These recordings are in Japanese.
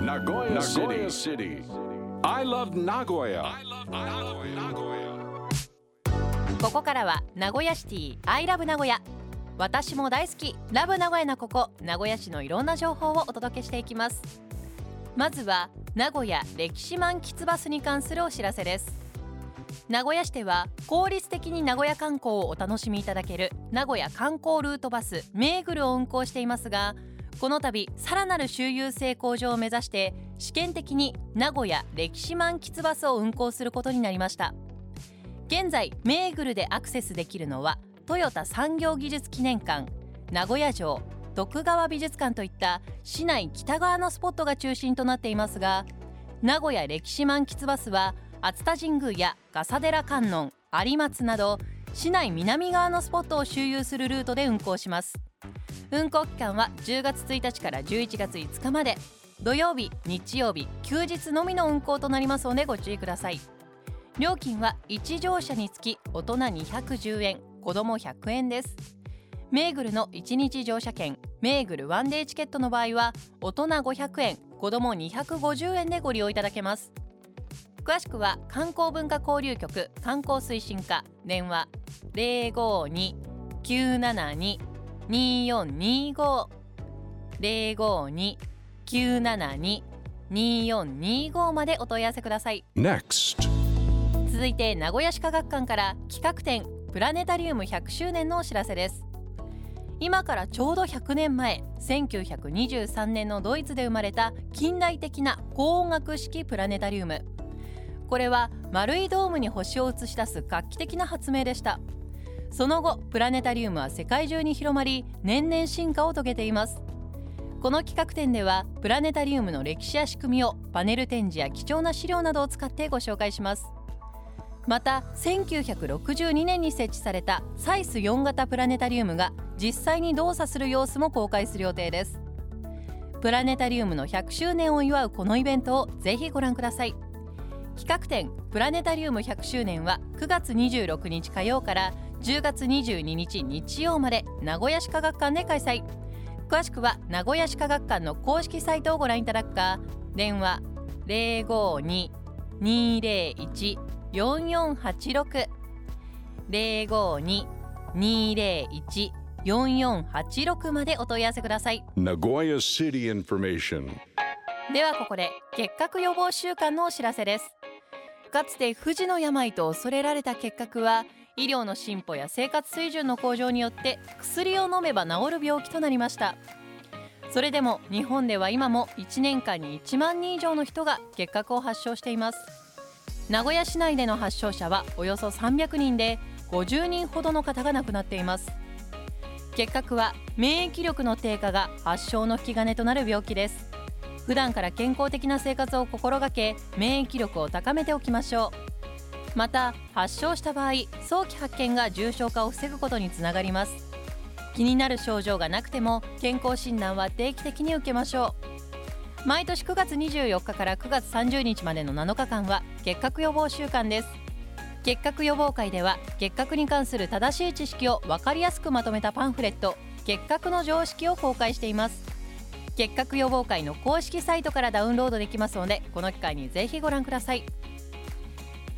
Nagoya City. I love Nagoya. ここからは名古屋シティ I love 名古屋私も大好き。ラブ名古屋なここ。名古屋市のいろんな情報をお届けしていきます。まずは名古屋歴史満喫バスに関するお知らせです。名古屋市では効率的に名古屋観光をお楽しみいただける名古屋観光ルートバスメーグルを運行していますがこの度さらなる周遊性向上を目指して試験的に名古屋歴史満喫バスを運行することになりました。現在メーグルでアクセスできるのはトヨタ産業技術記念館名古屋城徳川美術館といった市内北側のスポットが中心となっていますが名古屋歴史満喫バスは熱田神宮や笠寺観音有松など市内南側のスポットを周遊するルートで運行します。運行期間は10月1日から11月5日まで。土曜日日曜日休日のみの運行となりますのでご注意ください。料金は1乗車につき大人210円子供100円です。メーグルの1日乗車券メーグルワンデーチケットの場合は大人500円子供250円でご利用いただけます。詳しくは観光文化交流局観光推進課電話052-972 2425 052-972-2425までお問い合わせください。Next. 続いて名古屋市科学館から企画展プラネタリウム100周年のお知らせです。今からちょうど100年前1923年のドイツで生まれた近代的な光学式プラネタリウム。これは丸いドームに星を映し出す画期的な発明でしたその後プラネタリウムは世界中に広まり年々進化を遂げています。この企画展ではプラネタリウムの歴史や仕組みをパネル展示や貴重な資料などを使ってご紹介します。また1962年に設置されたサイス4型プラネタリウムが実際に動作する様子も公開する予定です。プラネタリウムの100周年を祝うこのイベントをぜひご覧ください。企画展プラネタリウム100周年は9月26日火曜から10月22日日曜まで名古屋市科学館で開催。詳しくは名古屋市科学館の公式サイトをご覧いただくか電話052-201-4486 052-201-4486までお問い合わせください。Nagoya City information. ではここで結核予防週間のお知らせです。かつて不治の病と恐れられた結核は医療の進歩や生活水準の向上によって薬を飲めば治る病気となりました。それでも日本では今も1年間に1万人以上の人が結核を発症しています。名古屋市内での発症者はおよそ300人で50人ほどの方が亡くなっています。結核は免疫力の低下が発症の引き金となる病気です。普段から健康的な生活を心がけ免疫力を高めておきましょう。また発症した場合早期発見が重症化を防ぐことにつながります。気になる症状がなくても健康診断は定期的に受けましょう。毎年9月24日から9月30日までの7日間は結核予防週間です。結核予防会では結核に関する正しい知識を分かりやすくまとめたパンフレット結核の常識を公開しています。結核予防会の公式サイトからダウンロードできますのでこの機会にぜひご覧ください。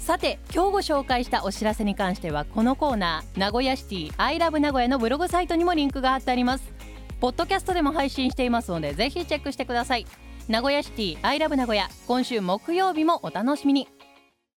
さて今日ご紹介したお知らせに関してはこのコーナー名古屋シティアイラブ名古屋のブログサイトにもリンクが貼ってあります。ポッドキャストでも配信していますのでぜひチェックしてください。名古屋シティアイラブ名古屋今週木曜日もお楽しみに。